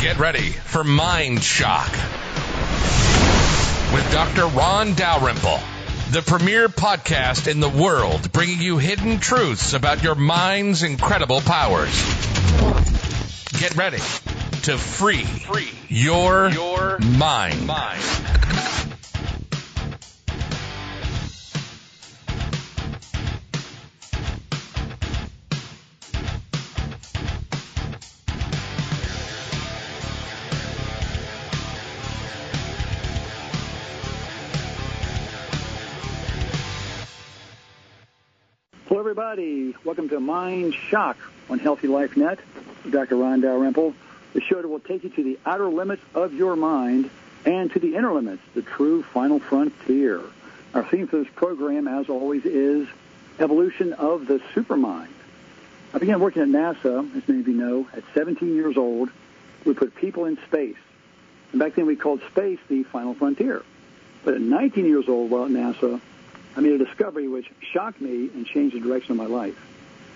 Get ready for Mind Shock with Dr. Ron Dalrymple, the premier podcast in the world bringing you hidden truths about your mind's incredible powers. Get ready to free, free your, your mind. mind. Everybody. Welcome to Mind Shock on Healthy Life Net. Dr. Ron Dalrymple, the show that will take you to the outer limits of your mind and to the inner limits, the true final frontier. Our theme for this program, as always, is evolution of the supermind. I began working at NASA, as many of you know, at 17 years old. We put people in space. And back then we called space the final frontier. But at 19 years old, while at NASA, I made a discovery which shocked me and changed the direction of my life.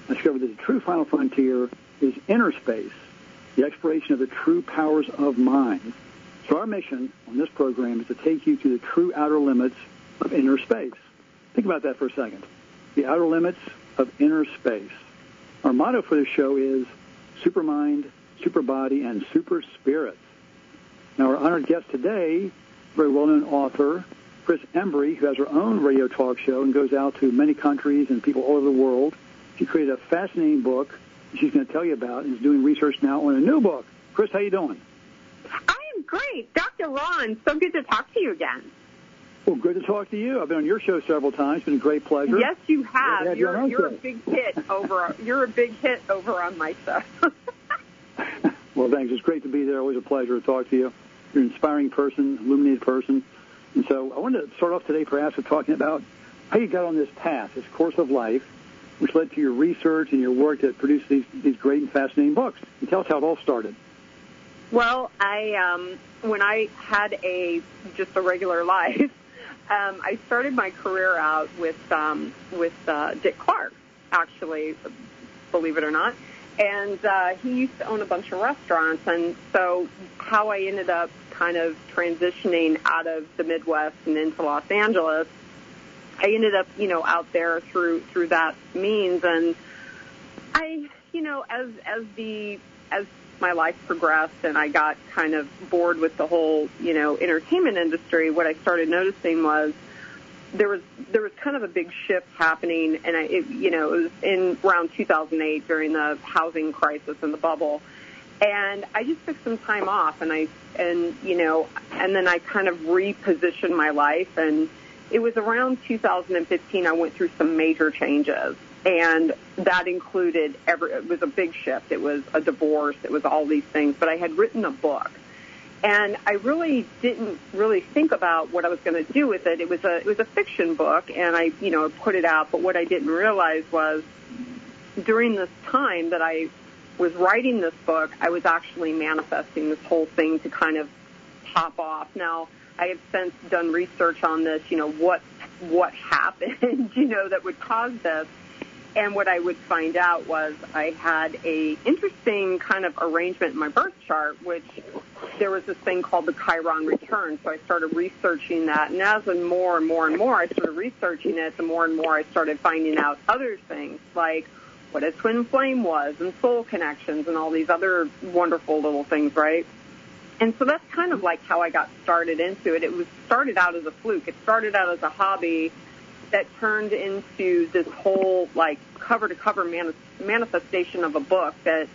I discovered that the true final frontier is inner space, the exploration of the true powers of mind. So our mission on this program is to take you to the true outer limits of inner space. Think about that for a second. The outer limits of inner space. Our motto for the show is supermind, super body, and super spirit. Now our honored guest today, very well-known author, Chris Embry, who has her own radio talk show and goes out to many countries and people all over the world. She created a fascinating book she's going to tell you about and is doing research now on a new book. Chris, how you doing? I am great. Dr. Ron, so good to talk to you again. Well, good to talk to you. I've been on your show several times. It's been a great pleasure. Yes, you have. have you're you you're a big hit over you're a big hit over on my show. well, thanks. It's great to be there. Always a pleasure to talk to you. You're an inspiring person, illuminated person. And so I wanted to start off today perhaps with talking about how you got on this path, this course of life, which led to your research and your work that produced these, these great and fascinating books. And tell us how it all started. well, I um when I had a just a regular life, um, I started my career out with um, with uh, Dick Clark, actually, believe it or not. And uh, he used to own a bunch of restaurants, and so how I ended up kind of transitioning out of the Midwest and into Los Angeles, I ended up, you know, out there through through that means, and I, you know, as as the as my life progressed and I got kind of bored with the whole, you know, entertainment industry, what I started noticing was there was there was kind of a big shift happening, and I, it, you know, it was in around 2008 during the housing crisis and the bubble, and I just took some time off, and I and you know, and then I kind of repositioned my life, and it was around 2015 I went through some major changes, and that included every it was a big shift. It was a divorce. It was all these things, but I had written a book and I really didn't really think about what I was going to do with it. It was a it was a fiction book, and I you know put it out. But what I didn't realize was during this time that I was writing this book, I was actually manifesting this whole thing to kind of pop off. Now I have since done research on this. You know what what happened. You know that would cause this. And what I would find out was I had a interesting kind of arrangement in my birth chart, which there was this thing called the Chiron return. So I started researching that. And as and more and more and more I started researching it, the more and more I started finding out other things like what a twin flame was and soul connections and all these other wonderful little things, right? And so that's kind of like how I got started into it. It was started out as a fluke. It started out as a hobby that turned into this whole like cover to cover manifestation of a book that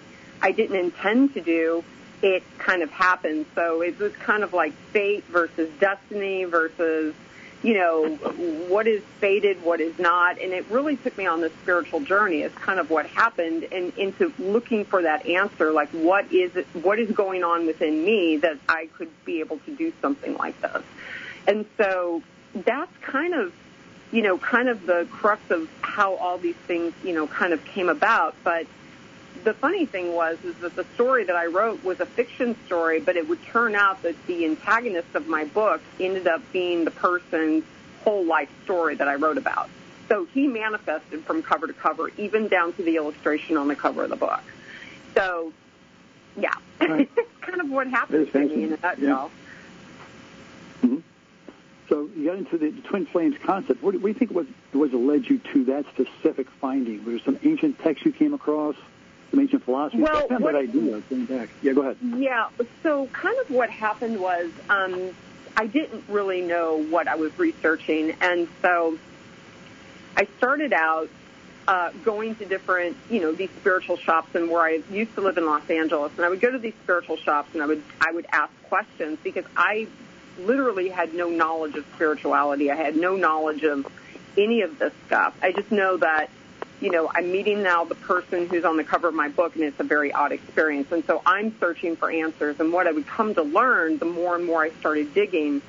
I didn't intend to do. It kind of happened. So it was kind of like fate versus destiny versus, you know, what is fated, what is not, and it really took me on this spiritual journey. It's kind of what happened, and into looking for that answer, like what is it, what is going on within me that I could be able to do something like this. And so that's kind of, you know, kind of the crux of how all these things, you know, kind of came about. But the funny thing was is that the story that I wrote was a fiction story, but it would turn out that the antagonist of my book ended up being the person's whole life story that I wrote about. So he manifested from cover to cover, even down to the illustration on the cover of the book. So, yeah, right. kind of what happened to me in a nutshell. Yeah. Mm-hmm. So you got into the, twin flames concept. What, what do you think was was led you to that specific finding? Was there some ancient text you came across? some ancient philosophy. Well, kind what, that idea going back. Yeah, go ahead. Yeah. So kind of what happened was um, I didn't really know what I was researching, and so I started out uh, going to different, you know, these spiritual shops, and where I used to live in Los Angeles, and I would go to these spiritual shops, and I would I would ask questions because I literally had no knowledge of spirituality. I had no knowledge of any of this stuff. I just know that you know, I'm meeting now the person who's on the cover of my book, and it's a very odd experience. And so I'm searching for answers. And what I would come to learn, the more and more I started digging,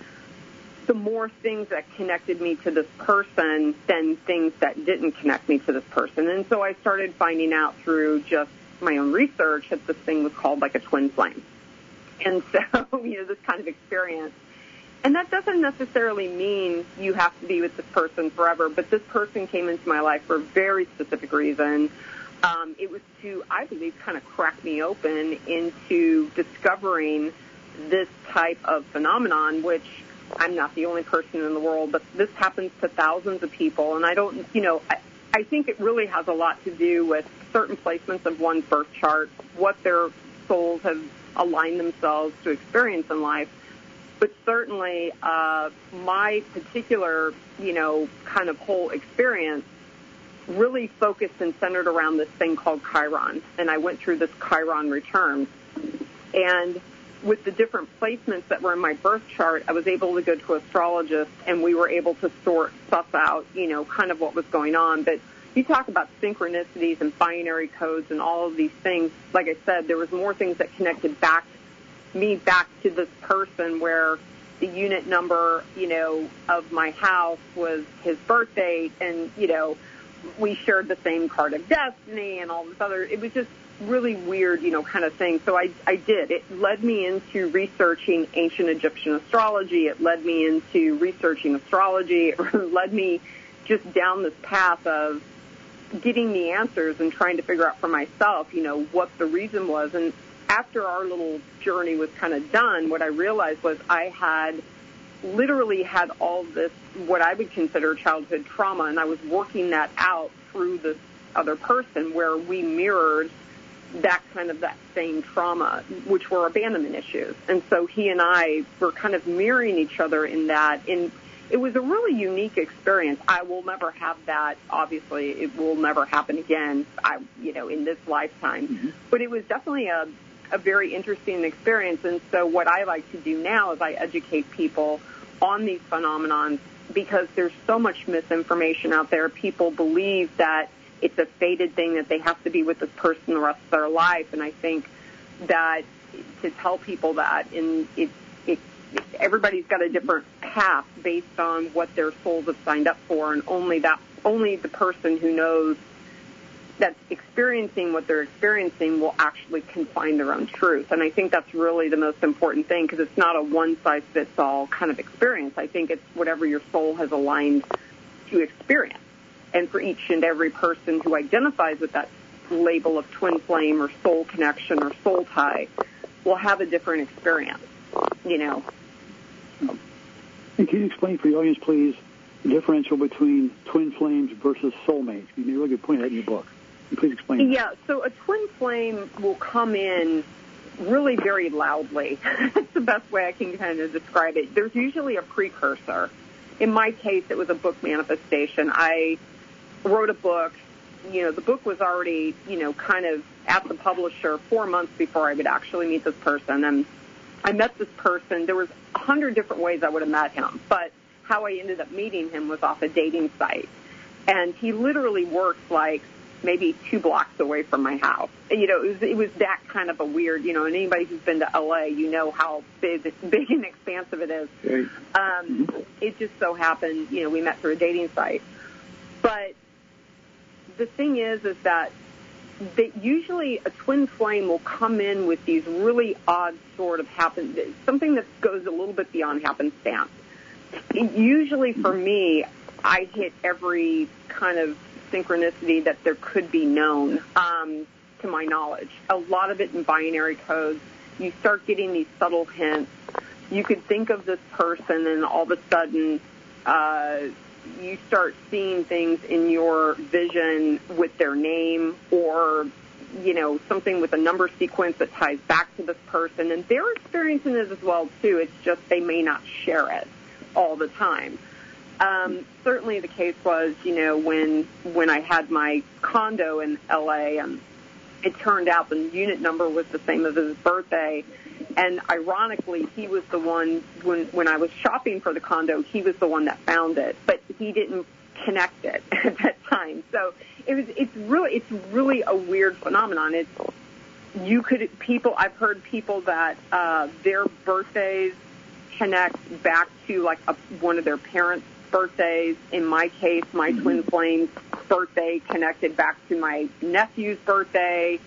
the more things that connected me to this person than things that didn't connect me to this person. And so I started finding out through just my own research that this thing was called like a twin flame. And so, you know, this kind of experience and that doesn't necessarily mean you have to be with this person forever, but this person came into my life for a very specific reason. Um, it was to, I believe, kind of crack me open into discovering this type of phenomenon, which I'm not the only person in the world, but this happens to thousands of people. And I don't, you know, I, I think it really has a lot to do with certain placements of one's birth chart, what their souls have aligned themselves to experience in life but certainly uh, my particular, you know, kind of whole experience really focused and centered around this thing called Chiron. And I went through this Chiron return. And with the different placements that were in my birth chart, I was able to go to astrologists and we were able to sort suss out, you know, kind of what was going on. But you talk about synchronicities and binary codes and all of these things. Like I said, there was more things that connected back me back to this person where the unit number, you know, of my house was his birth date and, you know, we shared the same card of destiny and all this other, it was just really weird, you know, kind of thing. So I, I did. It led me into researching ancient Egyptian astrology. It led me into researching astrology. It led me just down this path of getting the answers and trying to figure out for myself, you know, what the reason was. And after our little journey was kind of done, what I realized was I had literally had all this, what I would consider childhood trauma, and I was working that out through this other person where we mirrored that kind of that same trauma, which were abandonment issues. And so he and I were kind of mirroring each other in that. And it was a really unique experience. I will never have that. Obviously, it will never happen again. I, you know, in this lifetime. Mm-hmm. But it was definitely a a very interesting experience. And so what I like to do now is I educate people on these phenomenons because there's so much misinformation out there. People believe that it's a fated thing that they have to be with this person the rest of their life. And I think that to tell people that and it, it, everybody's got a different path based on what their souls have signed up for and only that only the person who knows that's experiencing what they're experiencing will actually confine their own truth. And I think that's really the most important thing because it's not a one size fits all kind of experience. I think it's whatever your soul has aligned to experience. And for each and every person who identifies with that label of twin flame or soul connection or soul tie will have a different experience, you know. And can you explain for the audience, please, the differential between twin flames versus soulmates? You made a really good point in your book. Please explain. Yeah, so a twin flame will come in really very loudly. That's the best way I can kind of describe it. There's usually a precursor. In my case, it was a book manifestation. I wrote a book. You know, the book was already, you know, kind of at the publisher four months before I would actually meet this person. And I met this person. There was a hundred different ways I would have met him, but how I ended up meeting him was off a dating site. And he literally works like maybe two blocks away from my house. You know, it was, it was that kind of a weird, you know, and anybody who's been to LA, you know how big, big and expansive it is. Right. Um, it just so happened, you know, we met through a dating site. But the thing is, is that that usually a twin flame will come in with these really odd sort of happen something that goes a little bit beyond happenstance. Usually for me, I hit every kind of synchronicity that there could be known um, to my knowledge. A lot of it in binary codes. You start getting these subtle hints. You could think of this person, and all of a sudden, uh, you start seeing things in your vision with their name or you know something with a number sequence that ties back to this person and they're experiencing it as well too it's just they may not share it all the time um, certainly the case was you know when when i had my condo in la and it turned out the unit number was the same as his birthday and ironically, he was the one when when I was shopping for the condo, he was the one that found it, but he didn't connect it at that time. So it was it's really it's really a weird phenomenon. It's you could people I've heard people that uh, their birthdays connect back to like a, one of their parents' birthdays. In my case, my mm-hmm. twin flames birthday connected back to my nephew's birthday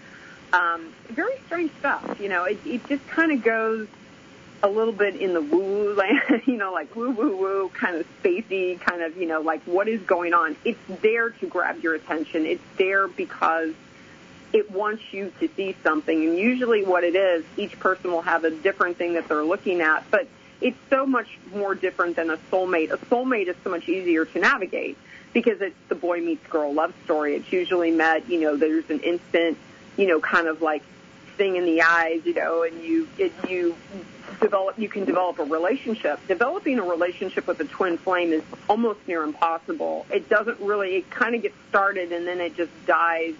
um, very strange stuff. You know, it, it just kind of goes a little bit in the woo woo land, you know, like woo woo woo, kind of spacey, kind of, you know, like what is going on. It's there to grab your attention. It's there because it wants you to see something. And usually what it is, each person will have a different thing that they're looking at, but it's so much more different than a soulmate. A soulmate is so much easier to navigate because it's the boy meets girl love story. It's usually met, you know, there's an instant you know, kind of like thing in the eyes, you know, and you it, you develop you can develop a relationship. Developing a relationship with a twin flame is almost near impossible. It doesn't really it kind of gets started and then it just dies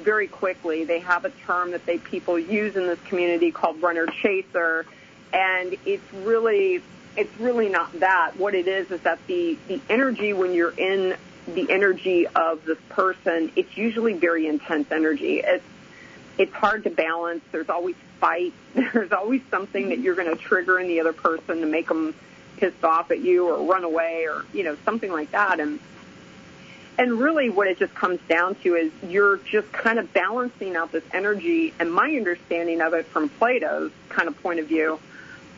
very quickly. They have a term that they people use in this community called runner chaser and it's really it's really not that. What it is is that the the energy when you're in the energy of this person, it's usually very intense energy. It's it's hard to balance. There's always fight. There's always something that you're going to trigger in the other person to make them pissed off at you or run away or you know something like that. And and really, what it just comes down to is you're just kind of balancing out this energy. And my understanding of it from Plato's kind of point of view,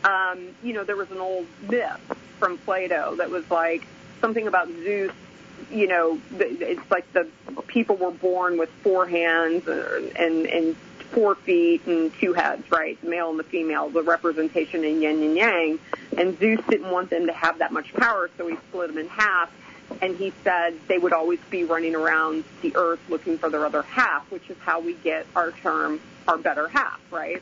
um, you know, there was an old myth from Plato that was like something about Zeus you know, it's like the people were born with four hands and and and four feet and two heads, right? The male and the female, the representation in yin and yang. And Zeus didn't want them to have that much power, so he split them in half. And he said they would always be running around the earth looking for their other half, which is how we get our term, our better half, right?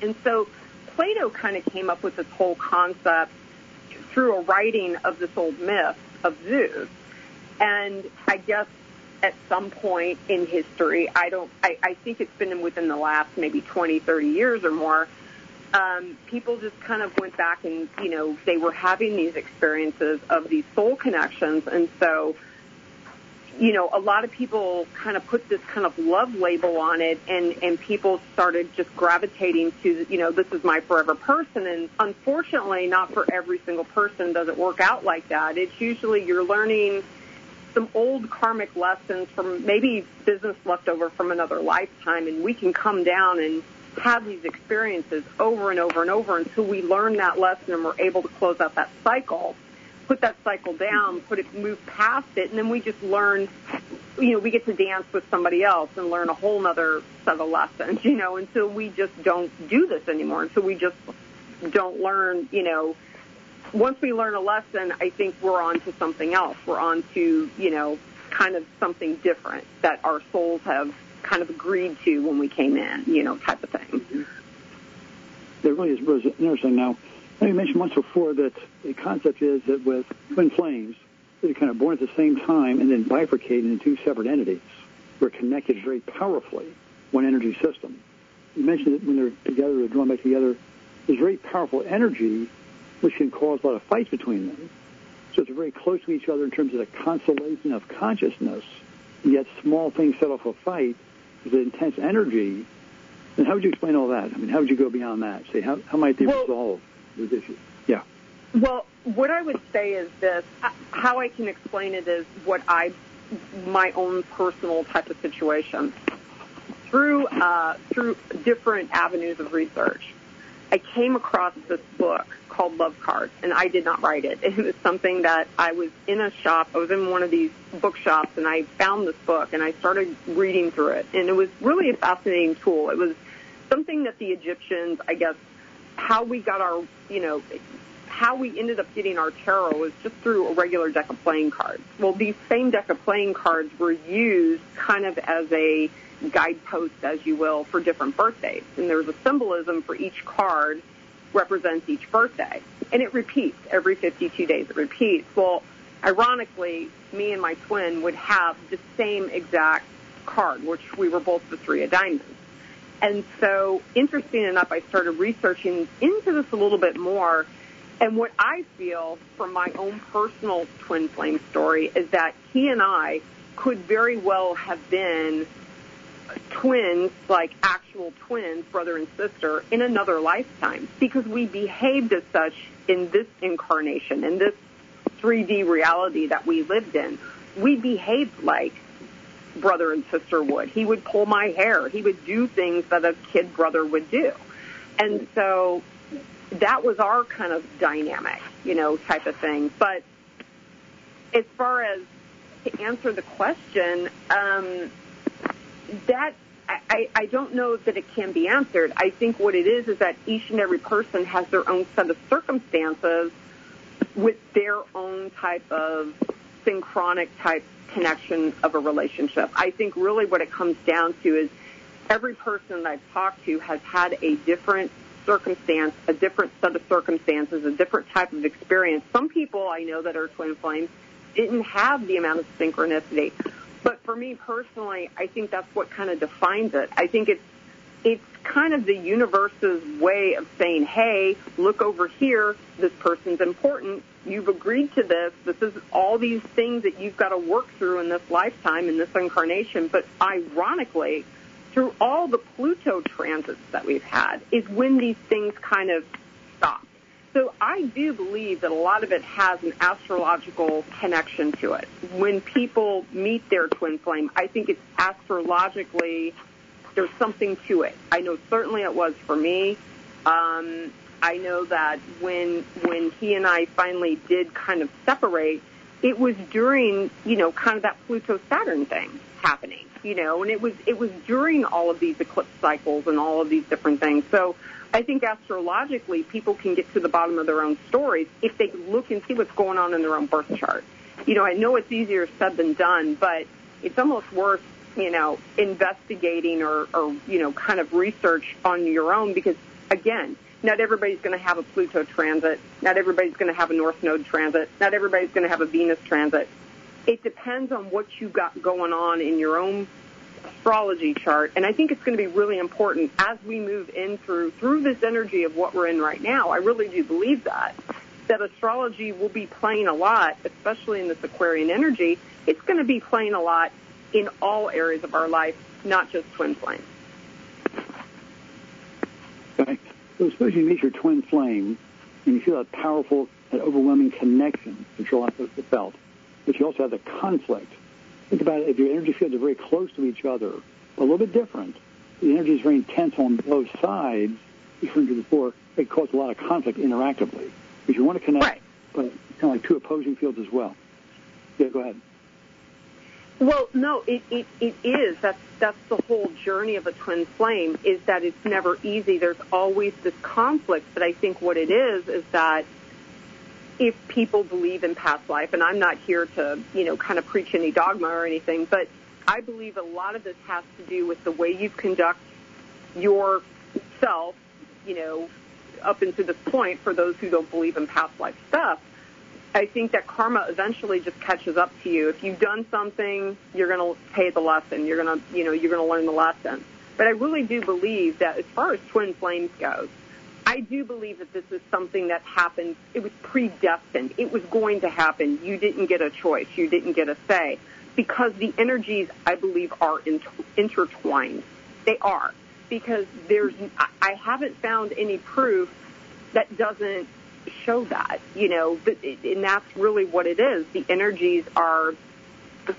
And so Plato kind of came up with this whole concept through a writing of this old myth of Zeus and I guess at some point in history, I don't, I, I think it's been within the last maybe 20, 30 years or more, um, people just kind of went back and, you know, they were having these experiences of these soul connections. And so, you know, a lot of people kind of put this kind of love label on it and, and people started just gravitating to, you know, this is my forever person. And unfortunately, not for every single person does it work out like that. It's usually you're learning – some old karmic lessons from maybe business leftover from another lifetime, and we can come down and have these experiences over and over and over until we learn that lesson and we're able to close out that cycle, put that cycle down, put it, move past it, and then we just learn, you know, we get to dance with somebody else and learn a whole other set of lessons, you know, until we just don't do this anymore, until we just don't learn, you know, once we learn a lesson, I think we're on to something else. We're on to, you know, kind of something different that our souls have kind of agreed to when we came in, you know, type of thing. It really is interesting. Now, you mentioned once before that the concept is that with twin flames, they're kind of born at the same time and then bifurcated into two separate entities. We're connected very powerfully, one energy system. You mentioned that when they're together, they're drawn back together. There's very powerful energy which can cause a lot of fights between them. So it's very close to each other in terms of the constellation of consciousness, yet small things set off a fight with intense energy. And how would you explain all that? I mean, how would you go beyond that? Say, how, how might they Well- resolve those issues? Yeah. Well, what I would say is this: uh, how I can explain it is what I, my own personal type of situation, through uh, through different avenues of research. I came across this book called Love Cards, and I did not write it. It was something that I was in a shop. I was in one of these bookshops, and I found this book, and I started reading through it, and it was really a fascinating tool. It was something that the Egyptians, I guess, how we got our, you know, how we ended up getting our tarot was just through a regular deck of playing cards. Well, these same deck of playing cards were used kind of as a guidepost, as you will, for different birthdays. And there's a symbolism for each card represents each birthday. And it repeats every 52 days. It repeats. Well, ironically, me and my twin would have the same exact card, which we were both the three of diamonds. And so, interesting enough, I started researching into this a little bit more. And what I feel from my own personal twin flame story is that he and I could very well have been twins, like actual twins, brother and sister, in another lifetime because we behaved as such in this incarnation, in this 3D reality that we lived in. We behaved like brother and sister would. He would pull my hair. He would do things that a kid brother would do. And so that was our kind of dynamic, you know, type of thing. But as far as to answer the question, um, that I, I don't know that it can be answered. I think what it is is that each and every person has their own set of circumstances with their own type of synchronic type connection of a relationship. I think really what it comes down to is every person that I've talked to has had a different circumstance, a different set of circumstances, a different type of experience. Some people I know that are twin flames didn't have the amount of synchronicity. But for me personally, I think that's what kind of defines it. I think it's it's kind of the universe's way of saying, "Hey, look over here. This person's important. You've agreed to this. This is all these things that you've got to work through in this lifetime, in this incarnation." But ironically, through all the Pluto transits that we've had, is when these things kind of stop. So I do believe that a lot of it has an astrological connection to it. When people meet their twin flame, I think it's astrologically there's something to it. I know certainly it was for me. Um, I know that when when he and I finally did kind of separate, it was during you know kind of that Pluto Saturn thing happening, you know, and it was it was during all of these eclipse cycles and all of these different things. So I think astrologically, people can get to the bottom of their own stories if they look and see what's going on in their own birth chart. You know, I know it's easier said than done, but it's almost worth, you know, investigating or, or you know, kind of research on your own because, again, not everybody's going to have a Pluto transit. Not everybody's going to have a North Node transit. Not everybody's going to have a Venus transit. It depends on what you got going on in your own astrology chart and I think it's going to be really important as we move in through through this energy of what we're in right now. I really do believe that that astrology will be playing a lot, especially in this Aquarian energy. It's going to be playing a lot in all areas of our life, not just twin flames. Okay. So suppose you meet your twin flame and you feel that powerful, that overwhelming connection that you'll have felt, but you also have the conflict. Think about it. If your energy fields are very close to each other, a little bit different, the energy is very intense on both sides, referring to before, it causes a lot of conflict interactively. Because you want to connect, Right. but kind of like two opposing fields as well. Yeah, go ahead. Well, no, it, it, it is. That's that's the whole journey of a twin flame is that it's never easy. There's always this conflict. But I think what it is is that if people believe in past life, and I'm not here to, you know, kind of preach any dogma or anything, but I believe a lot of this has to do with the way you conduct yourself, you know, up until this point for those who don't believe in past life stuff. I think that karma eventually just catches up to you. If you've done something, you're going to pay the lesson. You're going to, you know, you're going to learn the lesson. But I really do believe that as far as twin flames goes, I do believe that this is something that happened. It was predestined. It was going to happen. You didn't get a choice. You didn't get a say because the energies, I believe, are inter- intertwined. They are because there's. I haven't found any proof that doesn't show that. You know, and that's really what it is. The energies are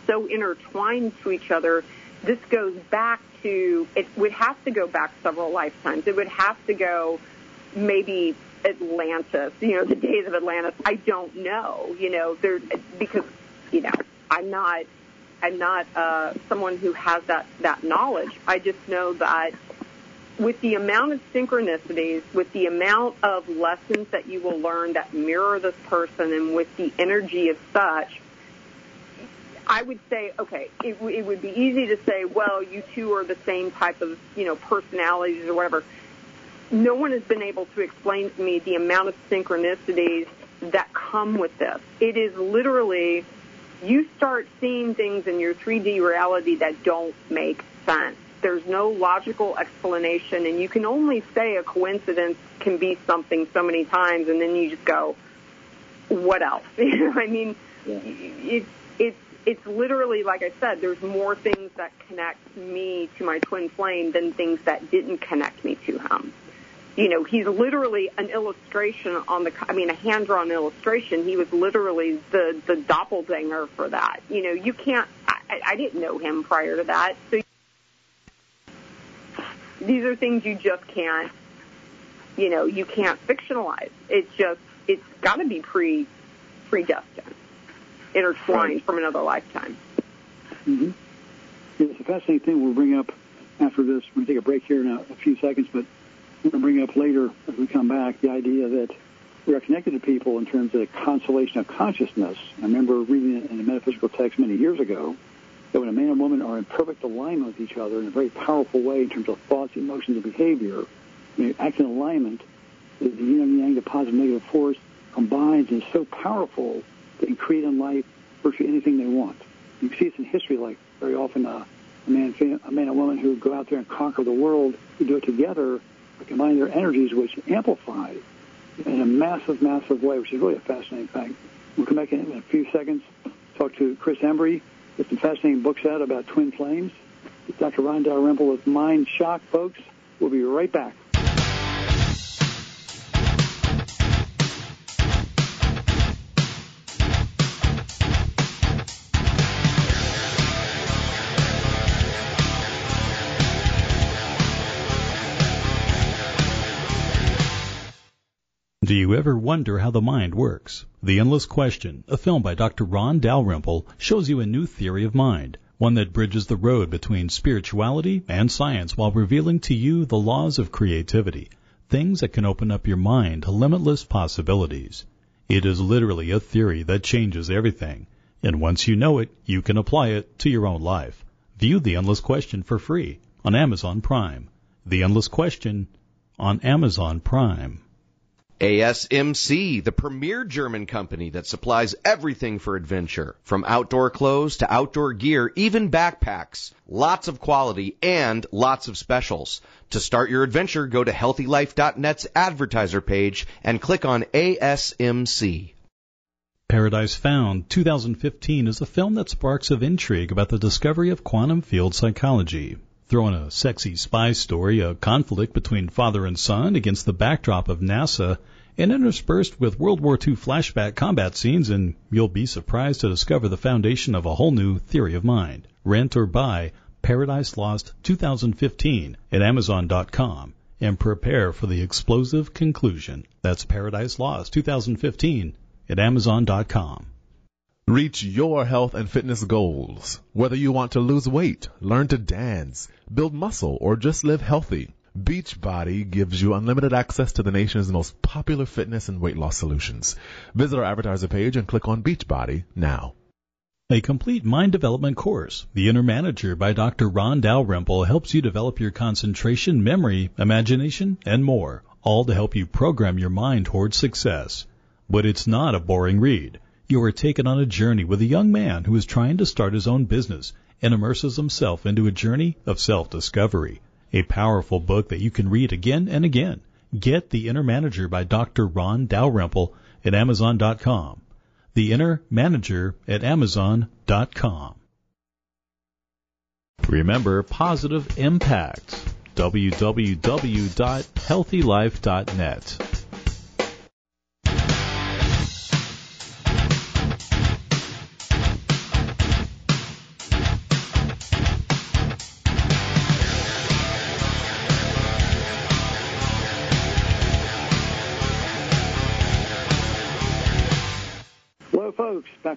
so intertwined to each other. This goes back to. It would have to go back several lifetimes. It would have to go maybe Atlantis, you know, the days of Atlantis. I don't know, you know, there because you know I'm not I'm not uh, someone who has that that knowledge. I just know that with the amount of synchronicities, with the amount of lessons that you will learn that mirror this person, and with the energy of such. I would say, okay, it, it would be easy to say, well, you two are the same type of, you know, personalities or whatever no one has been able to explain to me the amount of synchronicities that come with this. It is literally, you start seeing things in your 3D reality that don't make sense. There's no logical explanation, and you can only say a coincidence can be something so many times, and then you just go, what else? You know, I mean, yeah. it's it's it's literally like I said. There's more things that connect me to my twin flame than things that didn't connect me to him you know, he's literally an illustration on the, I mean, a hand-drawn illustration. He was literally the, the doppelganger for that. You know, you can't, I, I didn't know him prior to that. So these are things you just can't, you know, you can't fictionalize. It's just, it's got to be pre, predestined, intertwined right. from another lifetime. Mm-hmm. It's a fascinating thing we'll bring up after this. We're going to take a break here in a, a few seconds, but we're going to bring up later as we come back the idea that we are connected to people in terms of the constellation of consciousness. I remember reading it in a metaphysical text many years ago that when a man and woman are in perfect alignment with each other in a very powerful way in terms of thoughts, emotions, and behavior, when you act in alignment, the yin and yang, the positive and negative force, combines and is so powerful they can create in life virtually anything they want. You see this in history, like very often uh, a man, a man and woman who go out there and conquer the world, who do it together, combine their energies, which amplify in a massive, massive way, which is really a fascinating thing. We'll come back in a few seconds, talk to Chris Embry, with some fascinating books out about twin flames. Dr. Ron Dalrymple with Mind Shock, folks. We'll be right back. Do you ever wonder how the mind works? The Endless Question, a film by Dr. Ron Dalrymple, shows you a new theory of mind, one that bridges the road between spirituality and science while revealing to you the laws of creativity, things that can open up your mind to limitless possibilities. It is literally a theory that changes everything, and once you know it, you can apply it to your own life. View The Endless Question for free on Amazon Prime. The Endless Question on Amazon Prime. ASMC, the premier German company that supplies everything for adventure, from outdoor clothes to outdoor gear, even backpacks. Lots of quality and lots of specials. To start your adventure, go to healthylife.net's advertiser page and click on ASMC. Paradise Found 2015 is a film that sparks of intrigue about the discovery of quantum field psychology. Throw in a sexy spy story, a conflict between father and son against the backdrop of NASA, and interspersed with World War II flashback combat scenes, and you'll be surprised to discover the foundation of a whole new theory of mind. Rent or buy Paradise Lost 2015 at Amazon.com and prepare for the explosive conclusion. That's Paradise Lost 2015 at Amazon.com. Reach your health and fitness goals. Whether you want to lose weight, learn to dance, build muscle, or just live healthy, Beachbody gives you unlimited access to the nation's most popular fitness and weight loss solutions. Visit our advertiser page and click on Beachbody now. A complete mind development course, The Inner Manager by Dr. Ron Dalrymple helps you develop your concentration, memory, imagination, and more, all to help you program your mind towards success. But it's not a boring read. You are taken on a journey with a young man who is trying to start his own business and immerses himself into a journey of self-discovery. A powerful book that you can read again and again. Get The Inner Manager by Dr. Ron Dalrymple at Amazon.com. The Inner Manager at Amazon.com. Remember positive impact. www.healthylife.net.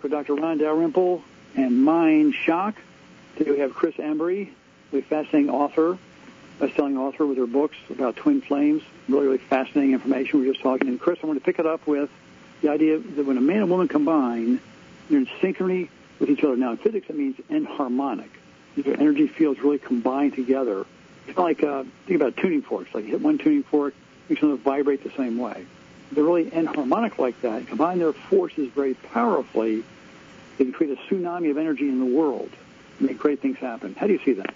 with Dr. Ron Dalrymple and Mind Shock. Today we have Chris Embry, a fascinating author, best-selling author with her books about twin flames. Really, really fascinating information we were just talking. And Chris, I want to pick it up with the idea that when a man and woman combine, they're in synchrony with each other. Now, in physics, that means enharmonic. These energy fields really combined together. It's like, uh, think about tuning forks. Like you hit one tuning fork, makes them vibrate the same way. They're really enharmonic like that. Combine their forces very powerfully, they can create a tsunami of energy in the world and make great things happen. How do you see that?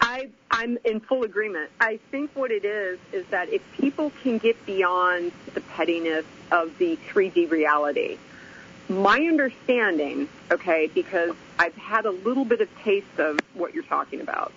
I, I'm in full agreement. I think what it is is that if people can get beyond the pettiness of the 3D reality, my understanding, okay, because I've had a little bit of taste of what you're talking about,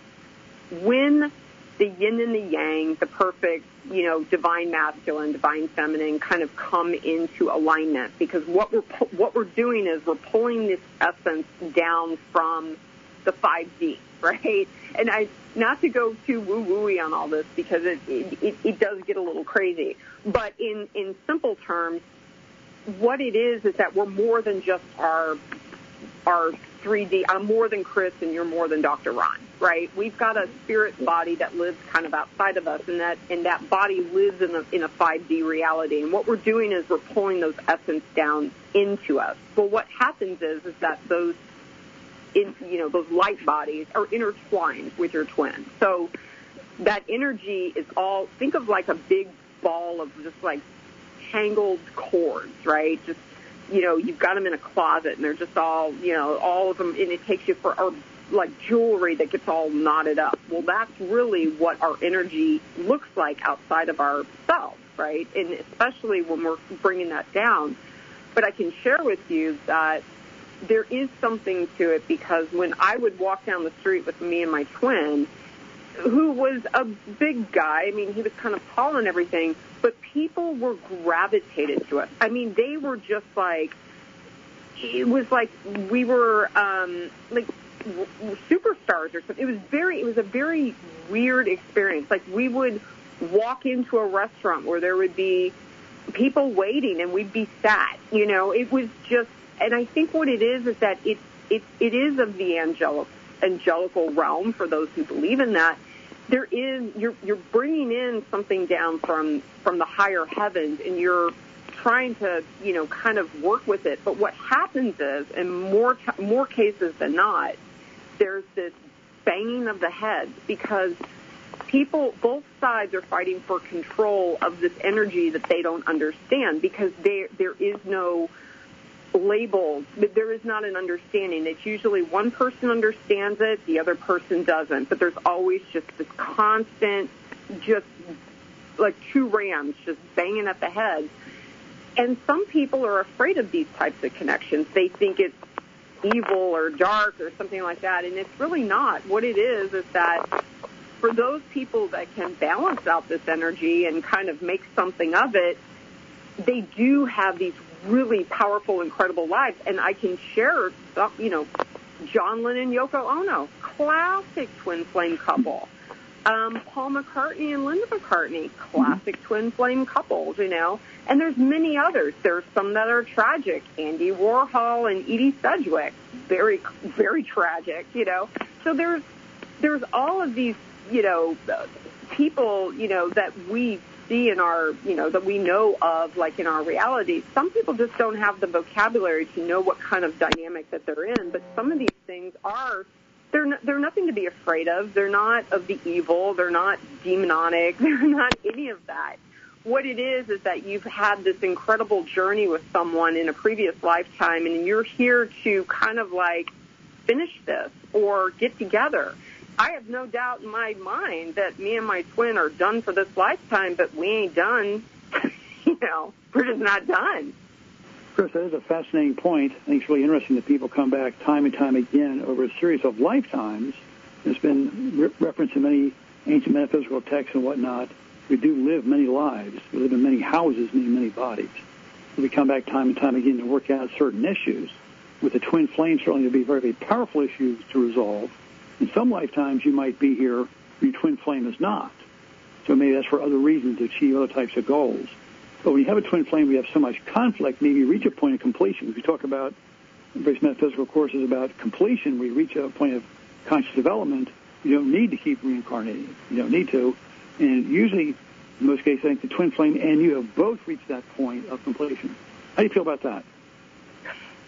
when the yin and the yang, the perfect, you know, divine masculine, divine feminine kind of come into alignment because what we're what we're doing is we're pulling this essence down from the 5D, right? And I not to go too woo wooey on all this because it, it it does get a little crazy, but in in simple terms, what it is is that we're more than just our our 3D. I'm more than Chris and you're more than Dr. Ron, right? We've got a spirit body that lives kind of outside of us and that, and that body lives in a, in a 5D reality. And what we're doing is we're pulling those essence down into us. Well, what happens is, is that those, in, you know, those light bodies are intertwined with your twin. So that energy is all, think of like a big ball of just like tangled cords, right? Just you know, you've got them in a closet and they're just all, you know, all of them, and it takes you for, or like jewelry that gets all knotted up. Well, that's really what our energy looks like outside of ourselves, right? And especially when we're bringing that down. But I can share with you that there is something to it because when I would walk down the street with me and my twin, who was a big guy. I mean, he was kind of tall and everything, but people were gravitated to us. I mean, they were just like, it was like we were um, like superstars or something. It was very, it was a very weird experience. Like we would walk into a restaurant where there would be people waiting and we'd be sat. You know, it was just, and I think what it is is that it it it is of the angelic angelical realm for those who believe in that there is you're you're bringing in something down from from the higher heavens and you're trying to you know kind of work with it. But what happens is in more more cases than not there's this banging of the heads because people both sides are fighting for control of this energy that they don't understand because there there is no labeled, but there is not an understanding. It's usually one person understands it, the other person doesn't. But there's always just this constant, just like two rams just banging at the head. And some people are afraid of these types of connections. They think it's evil or dark or something like that, and it's really not. What it is is that for those people that can balance out this energy and kind of make something of it, they do have these really powerful, incredible lives. And I can share, you know, John Lennon, Yoko Ono, classic twin flame couple. Um, Paul McCartney and Linda McCartney, classic mm-hmm. twin flame couples, you know. And there's many others. There's some that are tragic. Andy Warhol and Edie Sedgwick, very, very tragic, you know. So there's, there's all of these, you know, people, you know, that we see in our, you know, that we know of, like in our reality. Some people just don't have the vocabulary to know what kind of dynamic that they're in. But some of these things are, they're n- they're nothing to be afraid of. They're not of the evil. They're not demonic. They're not any of that. What it is is that you've had this incredible journey with someone in a previous lifetime, and you're here to kind of like finish this or get together I have no doubt in my mind that me and my twin are done for this lifetime, but we ain't done. you know, we're just not done. Chris, that is a fascinating point. I think it's really interesting that people come back time and time again over a series of lifetimes. It's been re- referenced in many ancient metaphysical texts and whatnot. We do live many lives. We live in many houses in many bodies. We come back time and time again to work out certain issues. With the twin flame, certainly to be very, very powerful issues to resolve. In some lifetimes, you might be here, your twin flame is not. So maybe that's for other reasons to achieve other types of goals. But when you have a twin flame, we have so much conflict, maybe you reach a point of completion. You talk about various metaphysical courses about completion, we reach a point of conscious development, you don't need to keep reincarnating. You don't need to. And usually, in most cases, I think the twin flame and you have both reached that point of completion. How do you feel about that?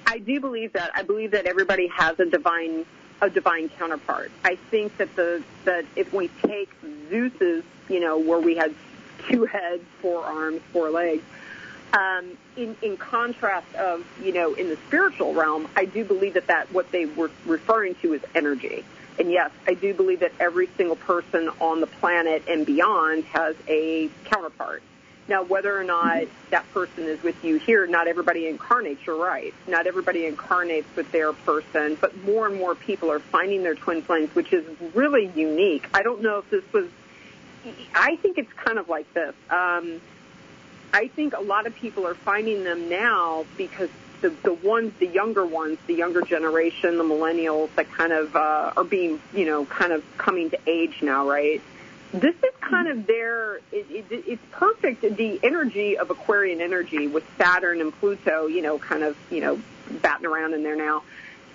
I do believe that. I believe that everybody has a divine a divine counterpart. I think that the that if we take Zeus's, you know, where we had two heads, four arms, four legs, um, in in contrast of you know in the spiritual realm, I do believe that that what they were referring to is energy. And yes, I do believe that every single person on the planet and beyond has a counterpart. Now, whether or not that person is with you here, not everybody incarnates, you're right. Not everybody incarnates with their person, but more and more people are finding their twin flames, which is really unique. I don't know if this was, I think it's kind of like this. Um, I think a lot of people are finding them now because the, the ones, the younger ones, the younger generation, the millennials that kind of uh, are being, you know, kind of coming to age now, right? This is kind mm-hmm. of their it, it, it's perfect the energy of aquarian energy with saturn and pluto you know kind of you know batting around in there now.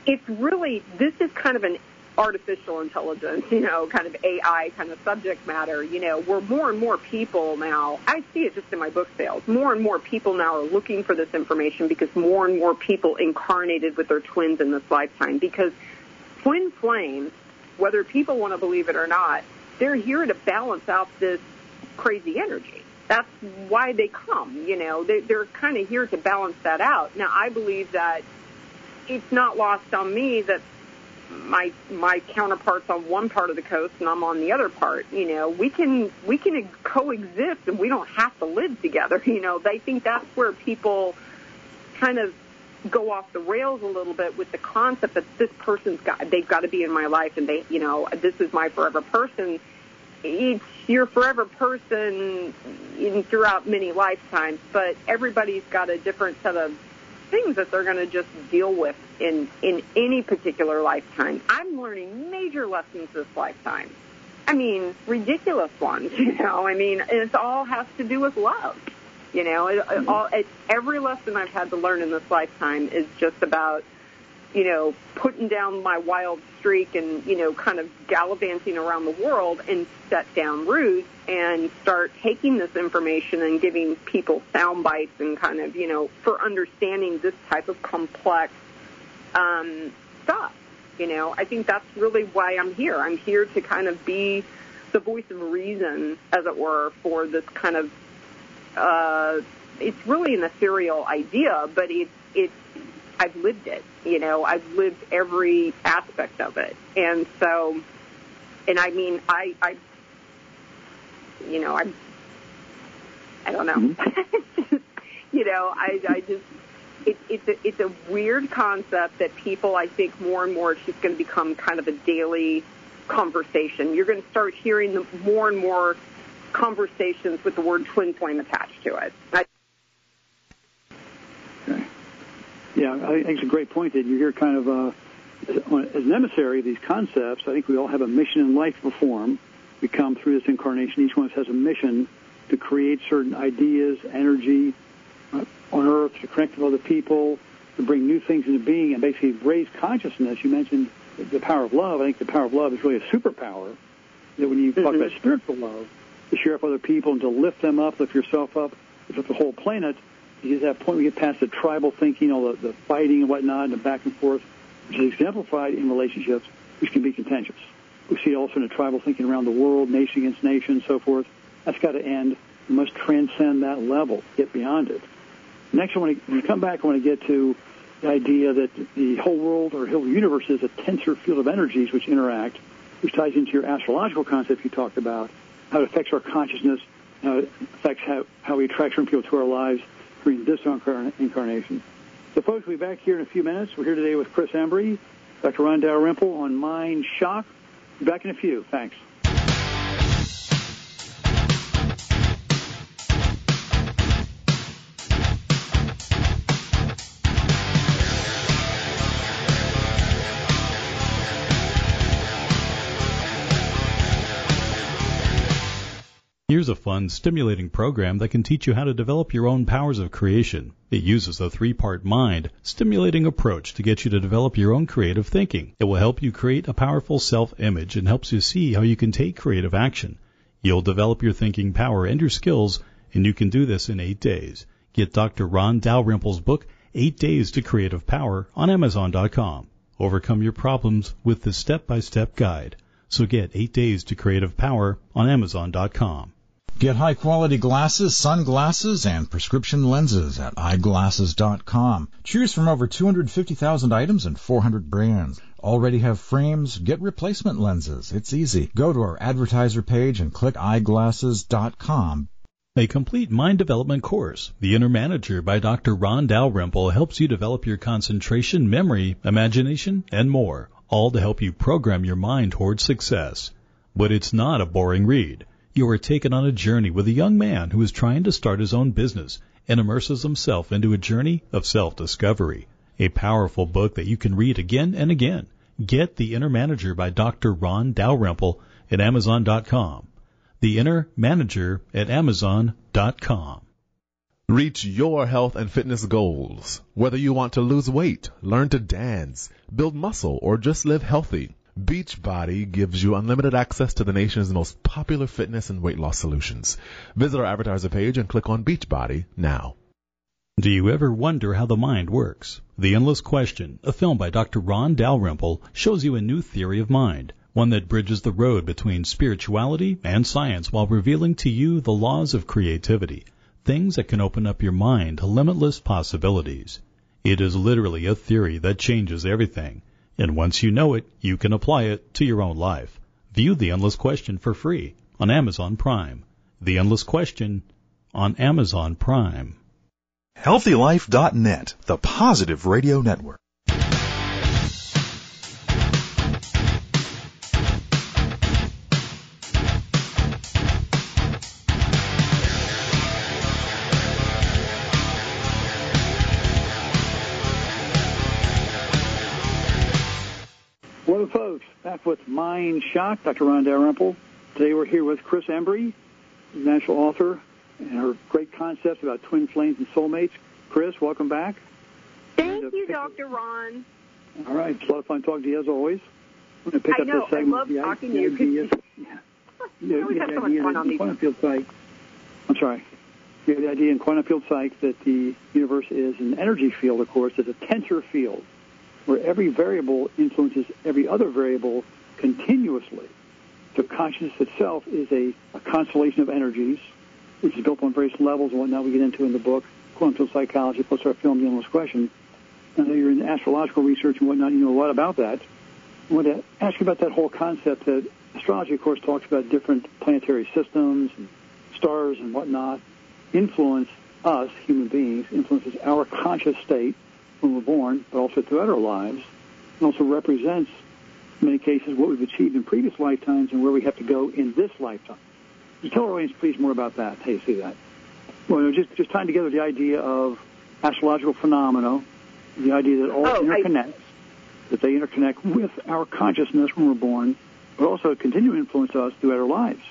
It's really this is kind of an artificial intelligence you know kind of ai kind of subject matter you know where more and more people now i see it just in my book sales more and more people now are looking for this information because more and more people incarnated with their twins in this lifetime because twin flames whether people want to believe it or not they're here to balance out this crazy energy. That's why they come. You know, they, they're kind of here to balance that out. Now, I believe that it's not lost on me that my my counterparts on one part of the coast and I'm on the other part. You know, we can we can coexist and we don't have to live together. You know, they think that's where people kind of go off the rails a little bit with the concept that this person's got they've got to be in my life and they you know this is my forever person it's your forever person in, throughout many lifetimes, but everybody's got a different set of things that they're going to just deal with in in any particular lifetime. I'm learning major lessons this lifetime. I mean, ridiculous ones. You know, I mean, it all has to do with love. You know, it, it all it, every lesson I've had to learn in this lifetime is just about you know, putting down my wild streak and, you know, kind of gallivanting around the world and set down roots and start taking this information and giving people sound bites and kind of, you know, for understanding this type of complex um, stuff. You know, I think that's really why I'm here. I'm here to kind of be the voice of reason, as it were, for this kind of, uh, it's really an ethereal idea, but it's, it's I've lived it. You know, I've lived every aspect of it, and so, and I mean, I, I, you know, I, I don't know. Mm-hmm. you know, I, I just. It, it's a it's a weird concept that people I think more and more it's just going to become kind of a daily conversation. You're going to start hearing the more and more conversations with the word twin flame attached to it. I, Yeah, I think it's a great point that you hear kind of uh, as an emissary of these concepts. I think we all have a mission in life to perform. We come through this incarnation. Each one of us has a mission to create certain ideas, energy uh, on Earth, to connect with other people, to bring new things into being, and basically raise consciousness. You mentioned the power of love. I think the power of love is really a superpower. That when you mm-hmm. talk about spiritual love, to share with other people and to lift them up, lift yourself up, lift the whole planet, you get that point we get past the tribal thinking, all the, the fighting and whatnot, and the back and forth, which is exemplified in relationships, which can be contentious. We see also in the tribal thinking around the world, nation against nation, and so forth. That's got to end. We must transcend that level, get beyond it. Next, I want to, come back, I want to get to the idea that the whole world or whole universe is a tensor field of energies which interact. which ties into your astrological concept you talked about, how it affects our consciousness, how it affects how, how we attract certain people to our lives during this incarnation. So, folks, we'll be back here in a few minutes. We're here today with Kris Embrey, Dr. Ron Dalrymple on Mind Shock. Back in a few. Thanks. Here's a fun, stimulating program that can teach you how to develop your own powers of creation. It uses a three part mind, stimulating approach to get you to develop your own creative thinking. It will help you create a powerful self image and helps you see how you can take creative action. You'll develop your thinking power and your skills, and you can do this in eight days. Get Dr. Ron Dalrymple's book, Eight Days to Creative Power, on Amazon.com. Overcome your problems with this step by step guide. So get Eight Days to Creative Power on Amazon.com. Get high quality glasses, sunglasses, and prescription lenses at eyeglasses.com. Choose from over 250,000 items and 400 brands. Already have frames? Get replacement lenses. It's easy. Go to our advertiser page and click eyeglasses.com. A complete mind development course, The Inner Manager by Dr. Ron Dalrymple helps you develop your concentration, memory, imagination, and more, all to help you program your mind towards success. But it's not a boring read you are taken on a journey with a young man who is trying to start his own business and immerses himself into a journey of self-discovery. A powerful book that you can read again and again. Get The Inner Manager by Dr. Ron Dalrymple at Amazon.com. The Inner Manager at Amazon.com. Reach your health and fitness goals. Whether you want to lose weight, learn to dance, build muscle, or just live healthy. Beachbody gives you unlimited access to the nation's most popular fitness and weight loss solutions. Visit our advertiser page and click on Beachbody now. Do you ever wonder how the mind works? The Endless Question, a film by Dr. Ron Dalrymple, shows you a new theory of mind, one that bridges the road between spirituality and science while revealing to you the laws of creativity, things that can open up your mind to limitless possibilities. It is literally a theory that changes everything and once you know it, you can apply it to your own life. View The Endless Question for free on Amazon Prime. The Endless Question on Amazon Prime. HealthyLife.net, the positive radio network. Mind Shock, Dr. Ron Dalrymple. Today we're here with Kris Embrey, the national author, and her great concepts about twin flames and soulmates. Kris, welcome back. Thank uh, you, Dr. Ron. All right. It's a lot of fun talking to you, as always. I'm going to pick I up know. this segment. I love talking to you. Ideas, yeah. You always have so much fun on these. Quantum field psych. I'm sorry. You have the idea in quantum field psych that the universe is an energy field, of course. It's a tensor field where every variable influences every other variable continuously. So consciousness itself is a, a constellation of energies, which is built on various levels and whatnot we get into in the book, quantum psychology, plus our film, The Endless Question. I know you're in astrological research and whatnot. You know a lot about that. I want to ask you about that whole concept that astrology, of course, talks about different planetary systems and stars and whatnot influence us, human beings, influences our conscious state, when we're born, but also throughout our lives, and also represents, many cases, what we've achieved in previous lifetimes and where we have to go in this lifetime. You tell our audience, please, more about that, how you see that? Well, just, just tying together the idea of astrological phenomena, the idea that all oh, interconnects, I... that they interconnect with our consciousness when we're born, but also continue to influence us throughout our lives.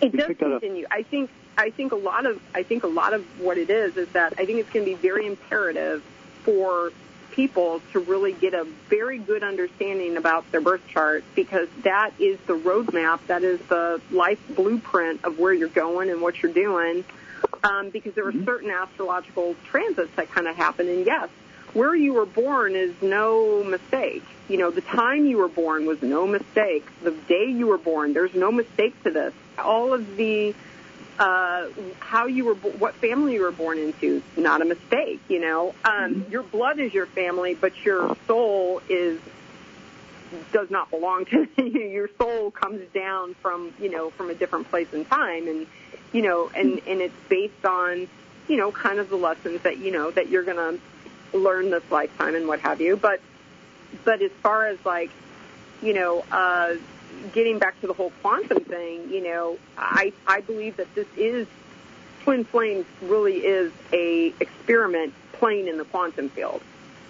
It does continue. I think I think a lot of I think a lot of what it is is that I think it's going to be very imperative for people to really get a very good understanding about their birth chart because that is the roadmap, that is the life blueprint of where you're going and what you're doing. Um, because there are mm-hmm. certain astrological transits that kind of happen, and yes, where you were born is no mistake. You know, the time you were born was no mistake. The day you were born, there's no mistake to this. All of the uh, how you were, what family you were born into, not a mistake. You know, um, mm-hmm. your blood is your family, but your soul is does not belong to you. Your soul comes down from you know from a different place in time, and you know, and and it's based on you know kind of the lessons that you know that you're gonna learn this lifetime and what have you. But but as far as like you know. uh getting back to the whole quantum thing, you know, I I believe that this is twin flames really is a experiment playing in the quantum field.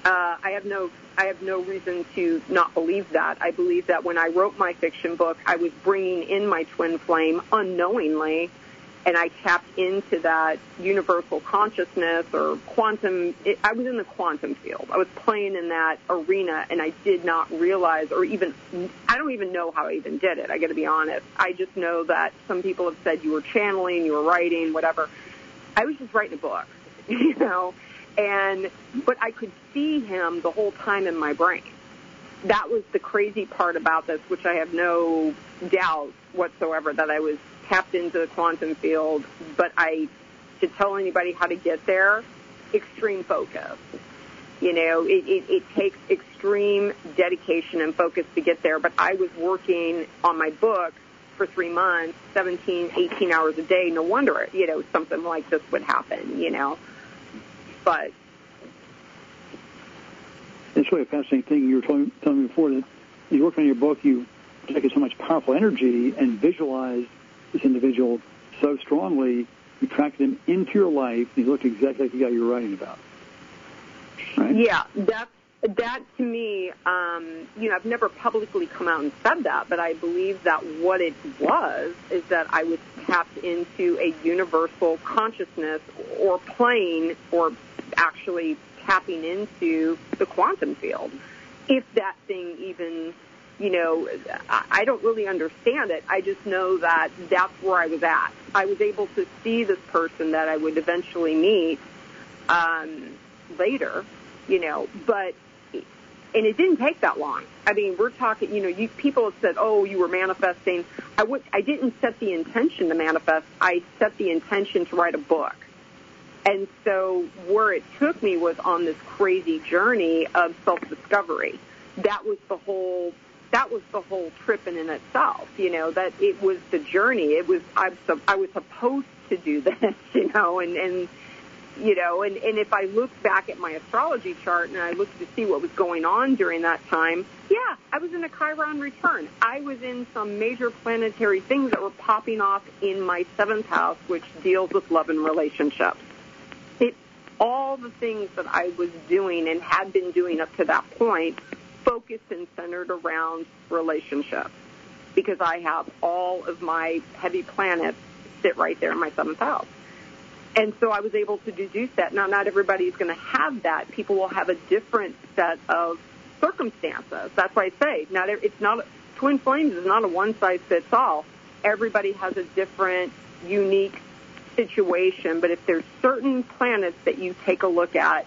Uh, I have no I have no reason to not believe that. I believe that when I wrote my fiction book, I was bringing in my twin flame unknowingly and I tapped into that universal consciousness or quantum. It, I was in the quantum field. I was playing in that arena, and I did not realize, or even I don't even know how I even did it. I got to be honest. I just know that some people have said you were channeling, you were writing, whatever. I was just writing a book, you know, and but I could see him the whole time in my brain. That was the crazy part about this, which I have no doubt whatsoever that I was tapped into the quantum field, but I, to tell anybody how to get there, extreme focus. You know, it, it, it takes extreme dedication and focus to get there, but I was working on my book for three months, 17, 18 hours a day. No wonder, you know, something like this would happen, you know. But it's really a fascinating thing. You were telling, telling me before that you work on your book, you taken so much powerful energy and visualized this individual so strongly, you attracted him into your life, and he looked exactly like the guy you were writing about. Right? Yeah, that's that to me, um, you know, I've never publicly come out and said that, but I believe that what it was is that I was tapped into a universal consciousness or plane or actually tapping into the quantum field. If that thing even you know, I don't really understand it. I just know that that's where I was at. I was able to see this person that I would eventually meet um, later, you know, but and it didn't take that long. I mean, we're talking, you know, you people have said, "Oh, you were manifesting." I would, I didn't set the intention to manifest. I set the intention to write a book. And so where it took me was on this crazy journey of self-discovery. That was the whole that was the whole trip in and itself. You know that it was the journey. It was I was I was supposed to do this. You know, and and you know, and and if I look back at my astrology chart and I look to see what was going on during that time, yeah, I was in a Chiron return. I was in some major planetary things that were popping off in my seventh house, which deals with love and relationships. It all the things that I was doing and had been doing up to that point focused and centered around relationships because I have all of my heavy planets sit right there in my seventh house. And so I was able to deduce that. Now, not everybody's going to have that. People will have a different set of circumstances. That's why I say not. It's not twin flames is not a one size fits all. Everybody has a different, unique situation. But if there's certain planets that you take a look at,